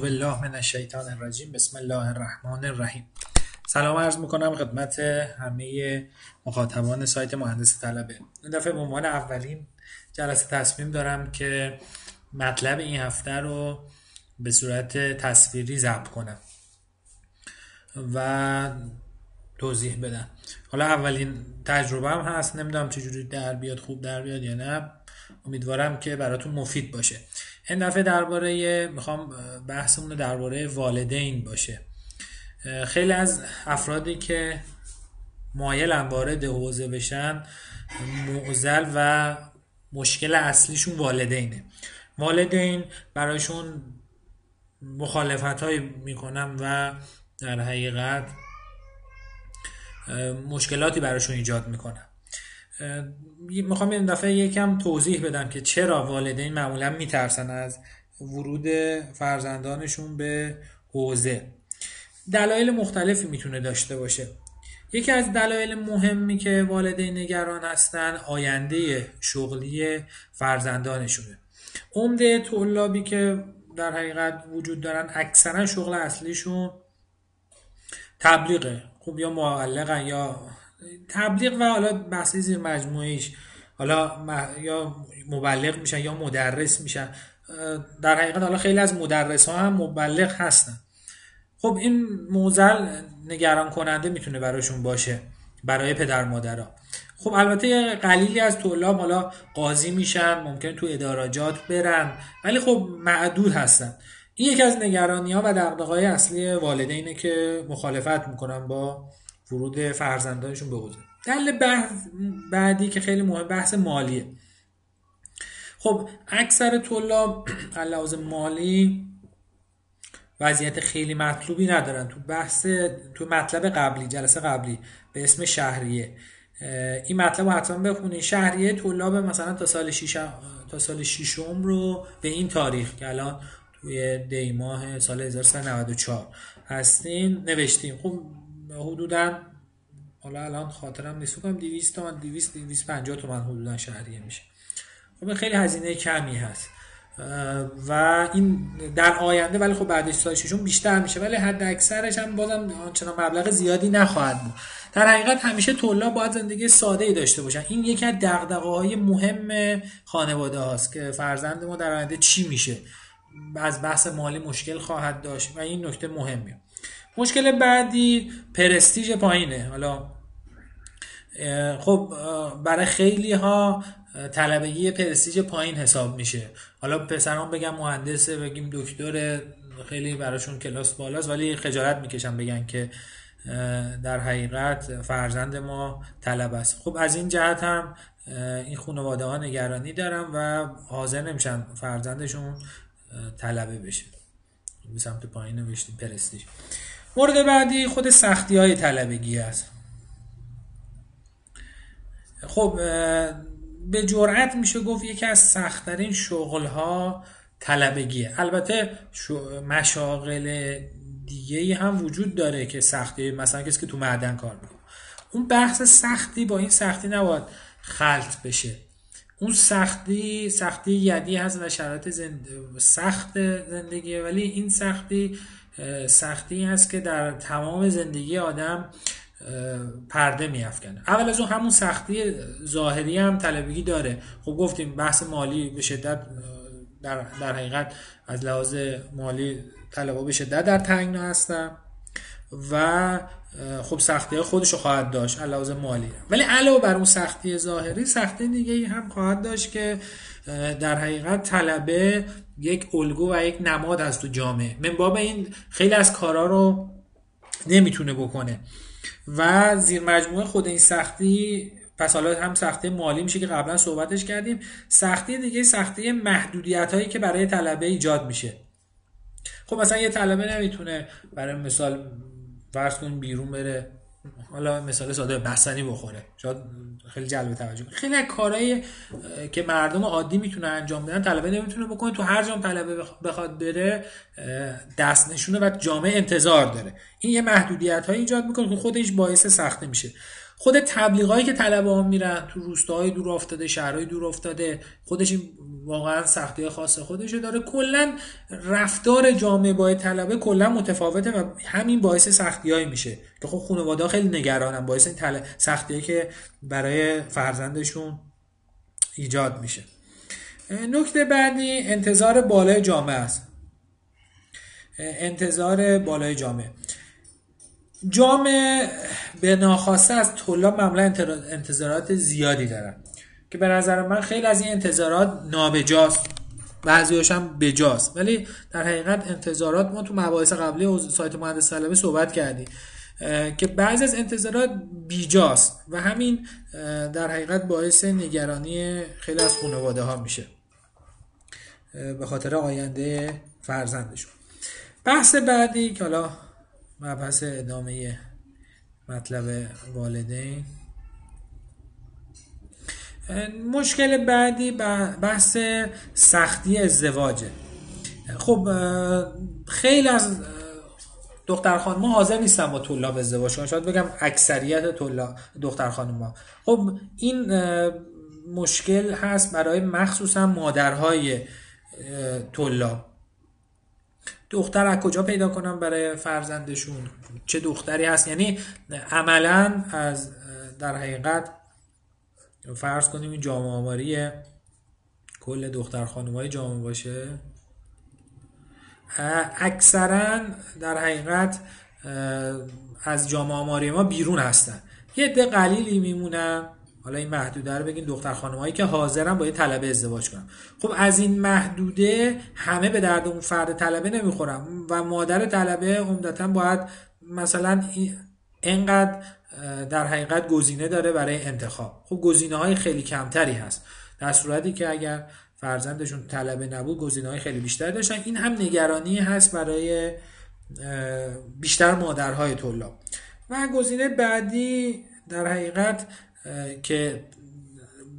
بالله من الشیطان الرجیم. بسم الله الرحمن الرحیم. سلام عرض می‌کنم خدمت همه مخاطبان سایت مهندس طلبه. این دفعه به عنوان اولین جلسه تصمیم دارم که مطلب این هفته رو به صورت تصویری ضبط کنم و توضیح بدم. حالا اولین تجربه هم هست. نمی‌دونم چجوری در بیاد خوب در بیاد یا نه. امیدوارم که براتون مفید باشه. این دفعه درباره می‌خوام بحثمون درباره والدین باشه. خیلی از افرادی که مایلن وارد حوزه بشن معزل و مشکل اصلیشون والدینه. والدین براشون مخالفت های می‌کنن و در حقیقت مشکلاتی براشون ایجاد می‌کنن. می‌خوام این دفعه یکم توضیح بدم که چرا والدین معمولا میترسن از ورود فرزندانشون به حوزه. دلایل مختلفی می‌تونه داشته باشه. یکی از دلایل مهمی که والدین نگران هستن آینده شغلی فرزندانشونه. عمده طلابی که در حقیقت وجود دارن اکثرا شغل اصلیشون تبلیغه. خوب یا معلقن یا تبلیغ و حالا بحثی زیر مجموعیش حالا یا مبلغ میشن یا مدرس میشن. در حقیقت حالا خیلی از مدرس ها هم مبلغ هستن. خب این موزل نگران کننده می‌تونه براشون باشه برای پدر مادرها. خب البته قلیلی از طلاب حالا قاضی میشن ممکن تو اداراجات برن ولی خب معدود هستن. این یکی از نگرانی ها و دقدقای اصلی والدینه که مخالفت می‌کنن با ورود فرزندانشون به حوزه. دلیل بعدی که خیلی مهم بحث مالیه. خب اکثر طلاب لحاظ مالی وضعیت خیلی مطلوبی ندارن. تو بحث تو مطلب قبلی جلسه قبلی به اسم شهریه. این مطلب رو حتما بخونید شهریه طلاب مثلا تا سال شیش تا سال ششم رو به این تاریخ که الان توی دی ماه سال 1394 هستین نوشتیم خب حدودا حالا الان خاطرم نیست کنم 200 تومن 200 250 تومن حدودا شهریه میشه. خب خیلی هزینه کمی هست. و این در آینده ولی خب بعد سال ششم بیشتر میشه ولی حد اکثرش هم بازم آنچنان مبلغ زیادی نخواهد بود. در حقیقت همیشه طلاب باید زندگی ساده ای داشته باشن. این یکی از دغدغه های مهم خانواده هاست که فرزند ما در آینده چی میشه؟ از بحث مالی مشکل خواهد داشت و این نکته مهمیه. مشکل بعدی پرستیژ پایینه. حالا خب برای خیلی ها طلبگی پرستیژ پایین حساب میشه. حالا پسران بگم مهندسه بگیم دکتر خیلی براشون کلاس بالاست ولی خجالت می‌کشن بگن که در حقیقت فرزند ما طلب است. خب از این جهت هم این خانواده ها نگرانی دارن و حاضر نمیشن فرزندشون طلبه بشه. به سمت پایین نوشتیم پرستیژ. مورد بعدی خود سختی های طلبگی است. خب به جرأت میشه گفت یکی از سختترین شغل ها طلبگیه البته مشاغل دیگه هم وجود داره که سختی مثلا کسی که تو معدن کار می‌کنه. اون بحث سختی با این سختی نباید خلط بشه. اون سختی سختی یدی هست و شرایط زند... سخت زندگیه ولی این سختی سختی هست که در تمام زندگی آدم پرده میافکنه. اول از اون همون سختی ظاهری هم طلبگی داره. خب گفتیم بحث مالی به شدت در, در حقیقت از لحاظ مالی طلبا به شدت در تنگنا هستن. و خب سختی خودش رو خواهد داشت لحاظ مالی. ولی علاوه بر اون سختی ظاهری سختی دیگه هم خواهد داشت که در حقیقت طلبه یک الگو و یک نماد از تو جامعه. من باب این خیلی از کارا رو نمی‌تونه بکنه. و زیر مجموعه خود این سختی پس حالا هم سختی مالی میشه که قبلا صحبتش کردیم سختی دیگه سختی محدودیت هایی که برای طلبه ایجاد میشه. خب مثلا یه طلبه نمی‌تونه برای مثال فرض کن بیرون بره. حالا مثال ساده بستنی بخوره. شاید خیلی جلب توجه خیلی از کارهایی که مردم عادی می‌تونه انجام بدن طلبه نمی‌تونه بکنه. تو هر جام طلبه بخواد بره دست نشونه و جامعه انتظار داره. این یه محدودیت های ایجاد می‌کنه که خودش باعث سخته میشه. خود تبلیغایی که طلبه ها میرن تو روستاهای دور افتاده شهرهای دور افتاده خودش این واقعا سختی خاص خودشو داره. کلا رفتار جامعه با طلبه کلا متفاوته و همین باعث سختیایی میشه که خب خانواده خیلی نگرانن. باعث این تل... سختیایی که برای فرزندشون ایجاد میشه. نکته بعدی انتظار بالای جامعه است. انتظار بالای جامعه. جامعه به ناخواسته از طلاب معمولا انتظارات زیادی دارن. که به نظر من خیلی از این انتظارات نابجاست. بعضیاش هم بجاست. ولی در حقیقت انتظارات ما تو مباحث قبلی سایت مهندس طلبه صحبت کردیم که بعضی از انتظارات بیجاست و همین در حقیقت باعث نگرانی خیلی از خانواده ها میشه به خاطر آینده فرزندشون. بحث بعدی که حالا مبحث ادامه مطلب والدین. مشکل بعدی بحث سختی ازدواجه خب خیلی از دختر خانم حاضر نیستن با طلاب ازدواج کنن. شاید بگم اکثریت طلاب دختر خانم خب این مشکل هست برای مخصوصا مادرهای طلاب. دختر از کجا پیدا کنم برای فرزندشون؟ چه دختری هست؟ یعنی عملا از در حقیقت فرض کنیم این جامعه آماری کل دختر های جامعه باشه. اکثرا در حقیقت از جامعه آماری ما بیرون هستن. یه عده قلیلی میمونن. حالا این محدوده رو بگین دختر خانمایی که حاضرن با یه طلبه ازدواج کنن. خب از این محدوده همه به درد اون فرد طلبه نمی‌خورن و مادر طلبه عمدتا باید مثلا اینقدر در حقیقت گزینه داره برای انتخاب. خب گزینه های خیلی کمتری هست. در صورتی که اگر فرزندشون طلبه نبود گزینه های خیلی بیشتر داشتن. این هم نگرانی هست برای بیشتر مادرهای طلاب. و گزینه بعدی در حقیقت که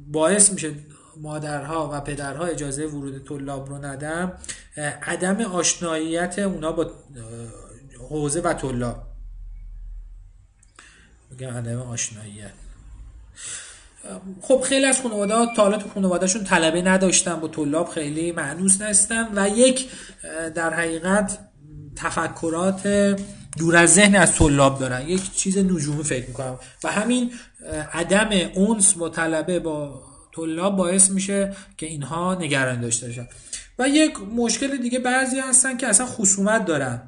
باعث میشه مادرها و پدرها اجازه ورود طلاب رو ندم عدم آشناییت اونا با حوزه و طلاب. میگم عدم آشناییت. خب خیلی از خانواده ها تا حالا تو خانوادهشون طلبه نداشتن با طلاب خیلی معنوس نیستن و یک در حقیقت تفکرات دور از ذهن از طلاب دارن. یک چیز نجومی فکر می‌کنم. و همین عدم اونس با طلبه با طلاب باعث میشه که اینها نگران داشته باشن. و یک مشکل دیگه بعضی هستن که اصلا خصومت دارن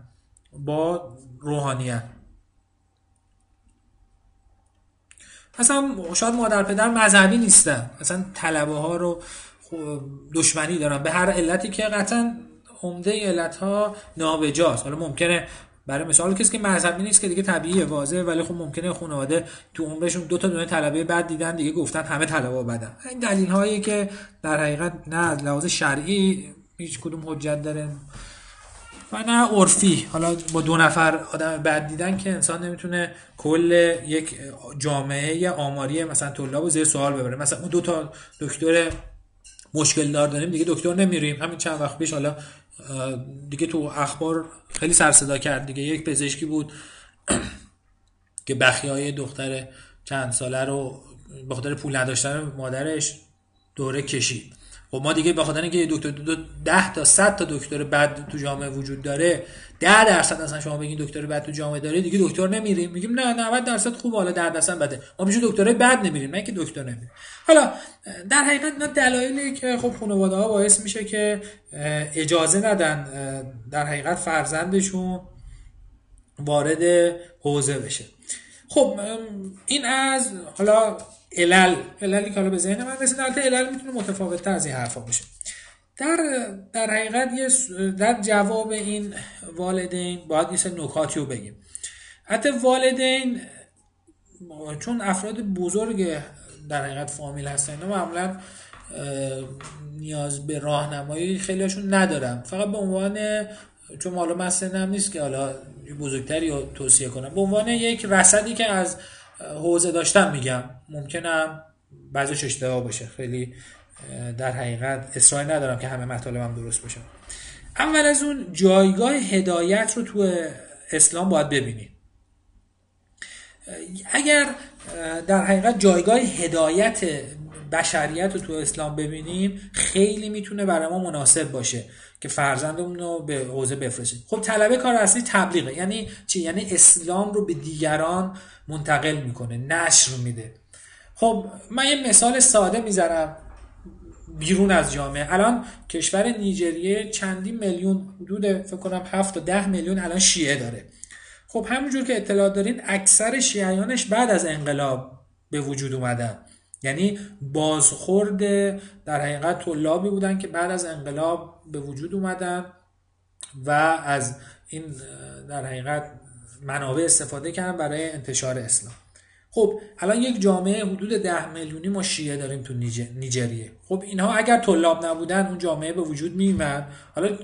با روحانیت. اصلا شاید مادر پدر مذهبی نیستن. اصلا طلبه ها رو دشمنی دارن. به هر علتی که قطعا عمده علت ها نابجاست. حالا ممکنه برای مثال کسی که مذهبی نیست که دیگه طبیعیه واضحه ولی خب ممکنه خانواده تو عمرشون دو تا دونه طلبه بعد دیدن دیگه گفتن همه طلبه بدن. این دلیل هایی که در حقیقت نه از لحاظ شرعی هیچ کدوم حجت داره و نه عرفی. حالا با دو نفر آدم بعد دیدن که انسان نمی‌تونه کل یک جامعه آماری مثلا طلاب زیر سوال ببره. مثلا اون دو تا دکتر مشکل دار داریم دیگه دکتر نمیریم. همین چند وقت پیش حالا دیگه تو اخبار خیلی سر صدا کرد. دیگه یک پزشکی بود که های دختر چند ساله رو به خاطر پول نداشتن مادرش دوره کشید. خب ما دیگه به خاطر اینکه دکتر دو ده تا 100 تا دکتر بد تو جامعه وجود داره 10 درصد اصلا شما بگین دکتر بد تو جامعه داره دیگه دکتر نمیریم. میگیم نه 90 درصد خوب حالا 10 درصد بده. ما میشه دکترای بد نمیریم نه که دکتر نمیریم. حالا در حقیقت اینا دلایلی که خب خانواده ها باعث میشه که اجازه ندن در حقیقت فرزندشون وارد حوزه بشه. خب این از حالا علل. عللی که حالا به ذهن من رسید البته علل می‌تونه متفاوت تر از این حرفا باشه. در در حقیقت در جواب این والدین باید یه نکاتی رو بگیم. حتی والدین چون افراد بزرگ در حقیقت فامیل هستن اینا معمولا نیاز به راهنمایی خیلیشون ندارم فقط به عنوان چون حالا من نیست که حالا بزرگتری رو توصیه کنم. به عنوان یک رصدی که از حوزه داشتم میگم ممکنم بعضیش اشتباه باشه. خیلی در حقیقت اصراری ندارم که همه مطالبم درست باشه. اول از اون جایگاه هدایت رو تو اسلام باید ببینید اگر در حقیقت جایگاه هدایت بشریت رو تو اسلام ببینیم خیلی می‌تونه برای ما مناسب باشه. که فرزندمون رو به حوزه بفرستیم خب طلبه کار اصلی تبلیغه. یعنی چی؟ یعنی اسلام رو به دیگران منتقل می‌کنه نشر میده. خب من یه مثال ساده می‌ذارم بیرون از جامعه. الان کشور نیجریه چندین میلیون حدود فکر کنم 7 تا 10 میلیون الان شیعه داره. خب همونجور که اطلاع دارین اکثر شیعیانش بعد از انقلاب به وجود اومدن. یعنی بازخورد در حقیقت طلابی بودن که بعد از انقلاب به وجود اومدن و از این در حقیقت منابع استفاده کردن برای انتشار اسلام. خب الان یک جامعه حدود ده میلیونی ما شیعه داریم تو نیجریه. خب اینها اگر طلاب نبودن اون جامعه به وجود میومد حالا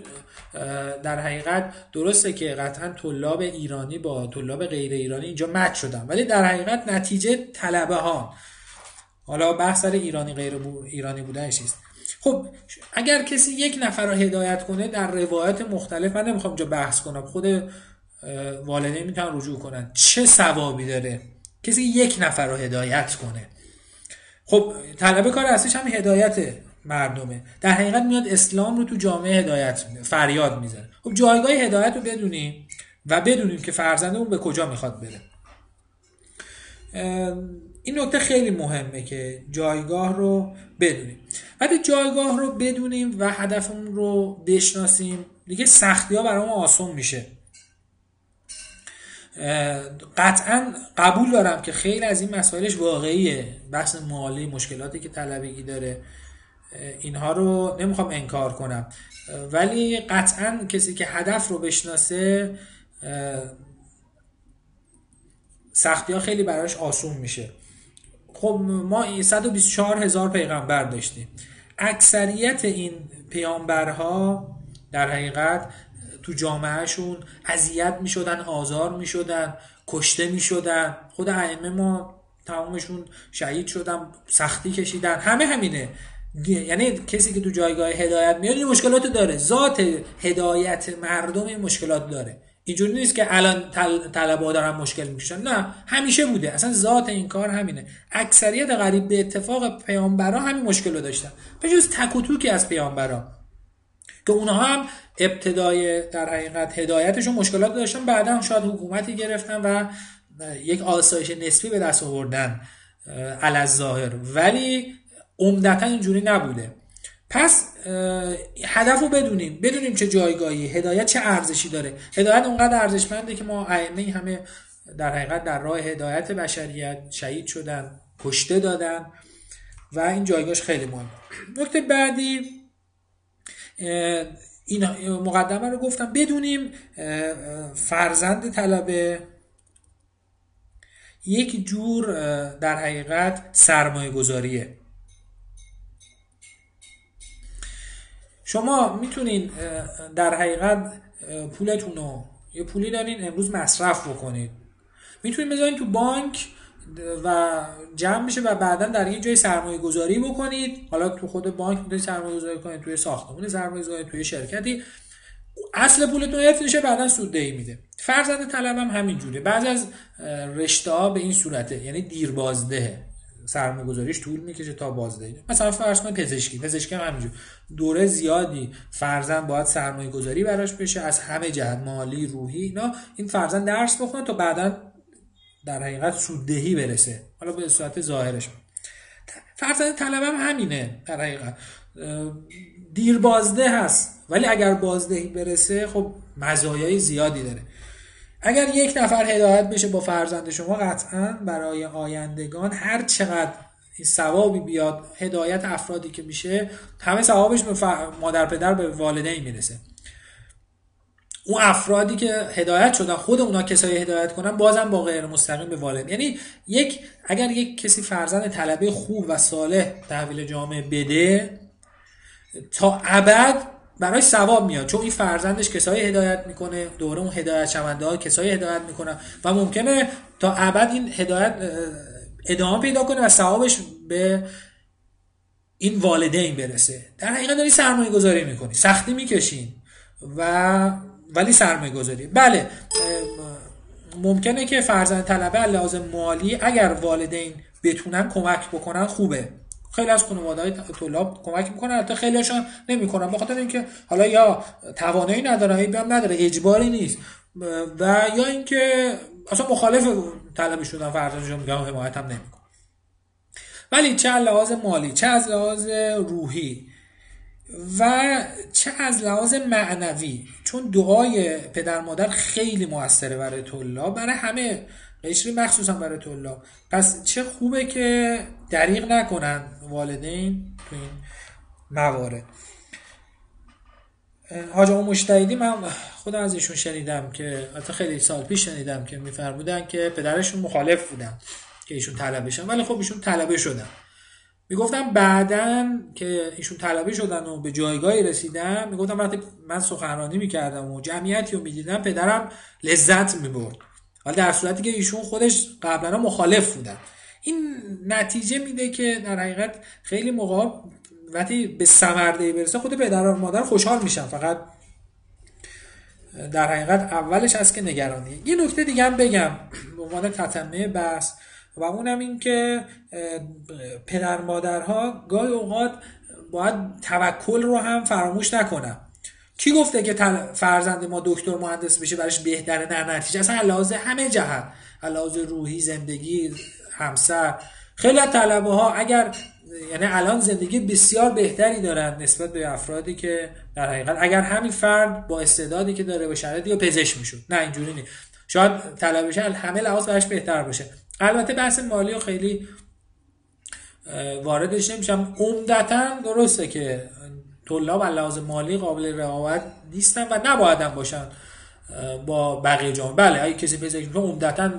در حقیقت درسته که قطعا طلاب ایرانی با طلاب غیر ایرانی اینجا مچ شدن ولی در حقیقت نتیجه طلبه ها حالا بحث سر ایرانی غیر ایرانی بودنش نیست. خب اگر کسی یک نفر رو هدایت کنه در روایت مختلف من نمی‌خوام اینجا بحث کنم. خود والدین می‌تونن رجوع کنن. چه ثوابی داره کسی یک نفر رو هدایت کنه؟ خب طلبه کار اصلیش هم هدایت مردمه. در حقیقت میاد اسلام رو تو جامعه هدایت فریاد می‌زنه. خب جایگاه هدایت رو بدونیم و بدونیم که فرزندمون به کجا می‌خواد بره. این نکته خیلی مهمه که جایگاه رو بدونیم. وقتی جایگاه رو بدونیم و هدفمون رو بشناسیم دیگه سختی ها برای ما آسون میشه. قطعا قبول دارم که خیلی از این مسائلش واقعیه. بحث مالی مشکلاتی که طلبگی داره اینها رو نمی‌خوام انکار کنم. ولی قطعا کسی که هدف رو بشناسه سختی ها خیلی براش آسون میشه. خب ما 124 هزار پیغمبر داشتیم. اکثریت این پیامبرها در حقیقت تو جامعهشون اذیت می‌شدن آزار می‌شدن کشته می‌شدن. خود ائمه ما تمامشون شهید شدن سختی کشیدن. همه همینه. یعنی کسی که تو جایگاه هدایت میاد این مشکلات داره. ذات هدایت مردم این مشکلات داره. اینجوری نیست که الان طلبا دارن مشکل میشن نه همیشه بوده. اصلا ذات این کار همینه. اکثریت غریب به اتفاق پیامبرا همین مشکل رو داشتن. به جز تک و از پیامبرا. که اونها هم ابتدای در حقیقت هدایتشون مشکلات داشتن. بعدا شاید حکومتی گرفتن و یک آسایش نسبی به دست آوردن علاز ظاهر ولی عمدتا اینجوری نبوده. پس هدف رو بدونیم. بدونیم چه جایگاهی هدایت چه ارزشی داره. هدایت اونقدر ارزشمنده که ما ائمه همه در حقیقت در راه هدایت بشریت شهید شدن کشته دادن و این جایگاهش خیلی مهم نکته بعدی این مقدمه رو گفتم. بدونیم فرزند طلبه یک جور در حقیقت سرمایه گذاریه شما می‌تونین در حقیقت پولتون رو یه پولی دارین امروز مصرف بکنید می‌تونین بذارین تو بانک و جمع میشه و بعدا در یه جای سرمایه گذاری بکنید. حالا تو خود بانک می‌تونید سرمایه گذاری کنید توی ساختمون سرمایه گذاری توی شرکتی. اصل پولتون حفظ میشه بعدا سوددهی میده. فرزند طلب هم همین جوره بعضی از رشته ها به این صورته یعنی دیر بازده سرمایه گذاریش طول می‌کشه تا بازدهی. مثلا فرض کنید پزشکی. پزشکی هم همینجور. دوره زیادی فرزند باید سرمایه گذاری براش بشه. از همه جهت مالی روحی اینا. این فرزند درس بخونه تا بعدا در حقیقت سوددهی برسه. حالا به صورت ظاهرش. فرزند طلب هم همینه در حقیقت. دیر بازده هست. ولی اگر بازدهی برسه خب مزایای زیادی داره. اگر یک نفر هدایت بشه با فرزند شما قطعا برای آیندگان هر چقدر ثوابی بیاد هدایت افرادی که میشه همه ثوابش به مادر پدر به والدین می‌رسه. اون افرادی که هدایت شدن خود اونا کسایی هدایت کنن بازم با غیر مستقیم به والد. یعنی یک اگر یک کسی فرزند طلبه خوب و صالح تحویل جامعه بده تا ابد برای ثواب میاد. چون این فرزندش کسایی هدایت می‌کنه دوره اون هدایت شونده ها کسایی هدایت می‌کنه و ممکنه تا ابد این هدایت ادامه پیدا کنه و ثوابش به این والدین برسه. در حقیقت داری سرمایه گذاری می‌کنی. سختی می‌کشین و ولی سرمایه گذاری بله ممکنه که فرزند طلبه لحاظ مالی اگر والدین بتونن کمک بکنن خوبه. خیلی از خانواده های طلاب کمک می‌کنن. حتی خیلیشان نمی‌کنن بخاطر اینکه حالا یا توانایی نداره بیام نداره اجباری نیست. و یا اینکه اصلا مخالف طلبی شدن فرزندشون میگم حمایت هم نمیکن ولی چه از لحاظ مالی چه از لحاظ روحی و چه از لحاظ معنوی چون دعای پدر مادر خیلی موثره برای طلاب برای همه قشری مخصوصا برای طلاب. پس چه خوبه که دریغ نکنن والدین تو این موارد. حاج مشتهدی من خودم از ایشون شنیدم که حتی خیلی سال پیش شنیدم که میفرمودن که پدرشون مخالف بودن که ایشون طلبه شدن ولی خب ایشون طلبه شدن. می‌گفتم بعدا که ایشون طلبه شدن و به جایگاهی رسیدن می‌گفتم وقتی من سخنرانی می‌کردم و جمعیتی رو می‌دیدم پدرم لذت می‌برد. ولی در صورتی که ایشون خودش قبلا مخالف بودن این نتیجه میده که در حقیقت خیلی موقع وقتی به سمرده برسه خود پدر و مادر خوشحال میشن. فقط در حقیقت اولش هست که نگرانی. یه نکته دیگه هم بگم به عنوان تتمه بس و اونم این که پدر مادرها گاهی اوقات باید توکل رو هم فراموش نکنن. کی گفته که فرزند ما دکتر مهندس بشه برش بهتره؟ در نتیجه اصلا لحاظ همه جهت لحاظ روحی زندگی همسر خیلی از طلبه ها اگر یعنی الان زندگی بسیار بهتری دارن نسبت به افرادی که در حقیقت اگر همین فرد با استعدادی که داره به شرایطی یا پزشک می‌شد. نه اینجوری نیست. شاید طلبه همه لحاظ برش بهتر باشه. البته بحث مالی و خیلی واردش نمیشم. عمدتا درسته که طلاب لحاظ مالی قابل رقابت نیستن و نباید باشن با بقیه جامعه بله اگه کسی پزشک میشه عمدتا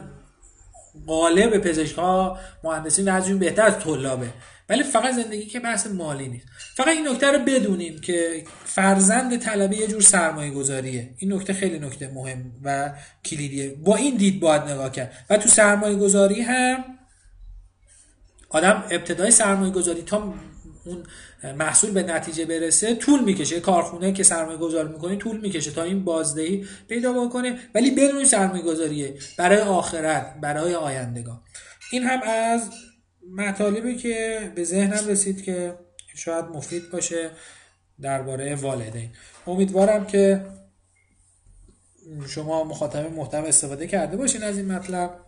غالب پزشک ها مهندسین از بهتر از طلابه. ولی فقط زندگی که بحث مالی نیست. فقط این نکته رو بدونیم که فرزند طلبه یه جور سرمایه گذاریه این نکته خیلی نکته مهم و کلیدیه. با این دید باید نگاه کرد. و تو سرمایه گذاری هم آدم ابتدای سرمایه گذاری تا اون محصول به نتیجه برسه طول می‌کشه. کارخونه که سرمایه گذاری می‌کنه طول می‌کشه تا این بازدهی پیدا بکنه. ولی بدون سرمایه گذاریه برای آخرت برای آیندگان. این هم از مطالبی که به ذهنم رسید که شاید مفید باشه درباره والدین. امیدوارم که شما مخاطب محتم استفاده کرده باشین از این مطلب.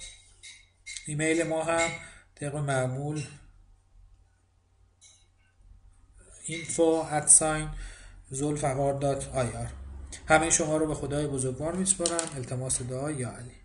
ایمیل ما هم طبق معمول info sign همه شما رو به خدای بزرگوار میسپارم. التماس دعا یا علی.